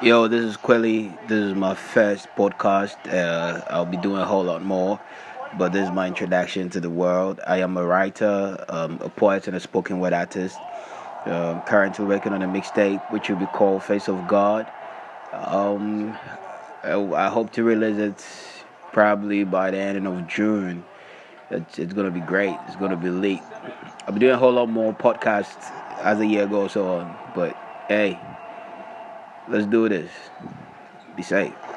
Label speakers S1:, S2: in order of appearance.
S1: Yo, this is Quelly. This is my first podcast. Uh, I'll be doing a whole lot more, but this is my introduction to the world. I am a writer, um, a poet, and a spoken word artist. Um, currently working on a mixtape which will be called Face of God. Um, I, hope to release it probably by the end of June. It's, it's gonna be great. It's gonna be lit. I'll be doing a whole lot more podcasts as the year goes on. But hey, let's do this. Be safe.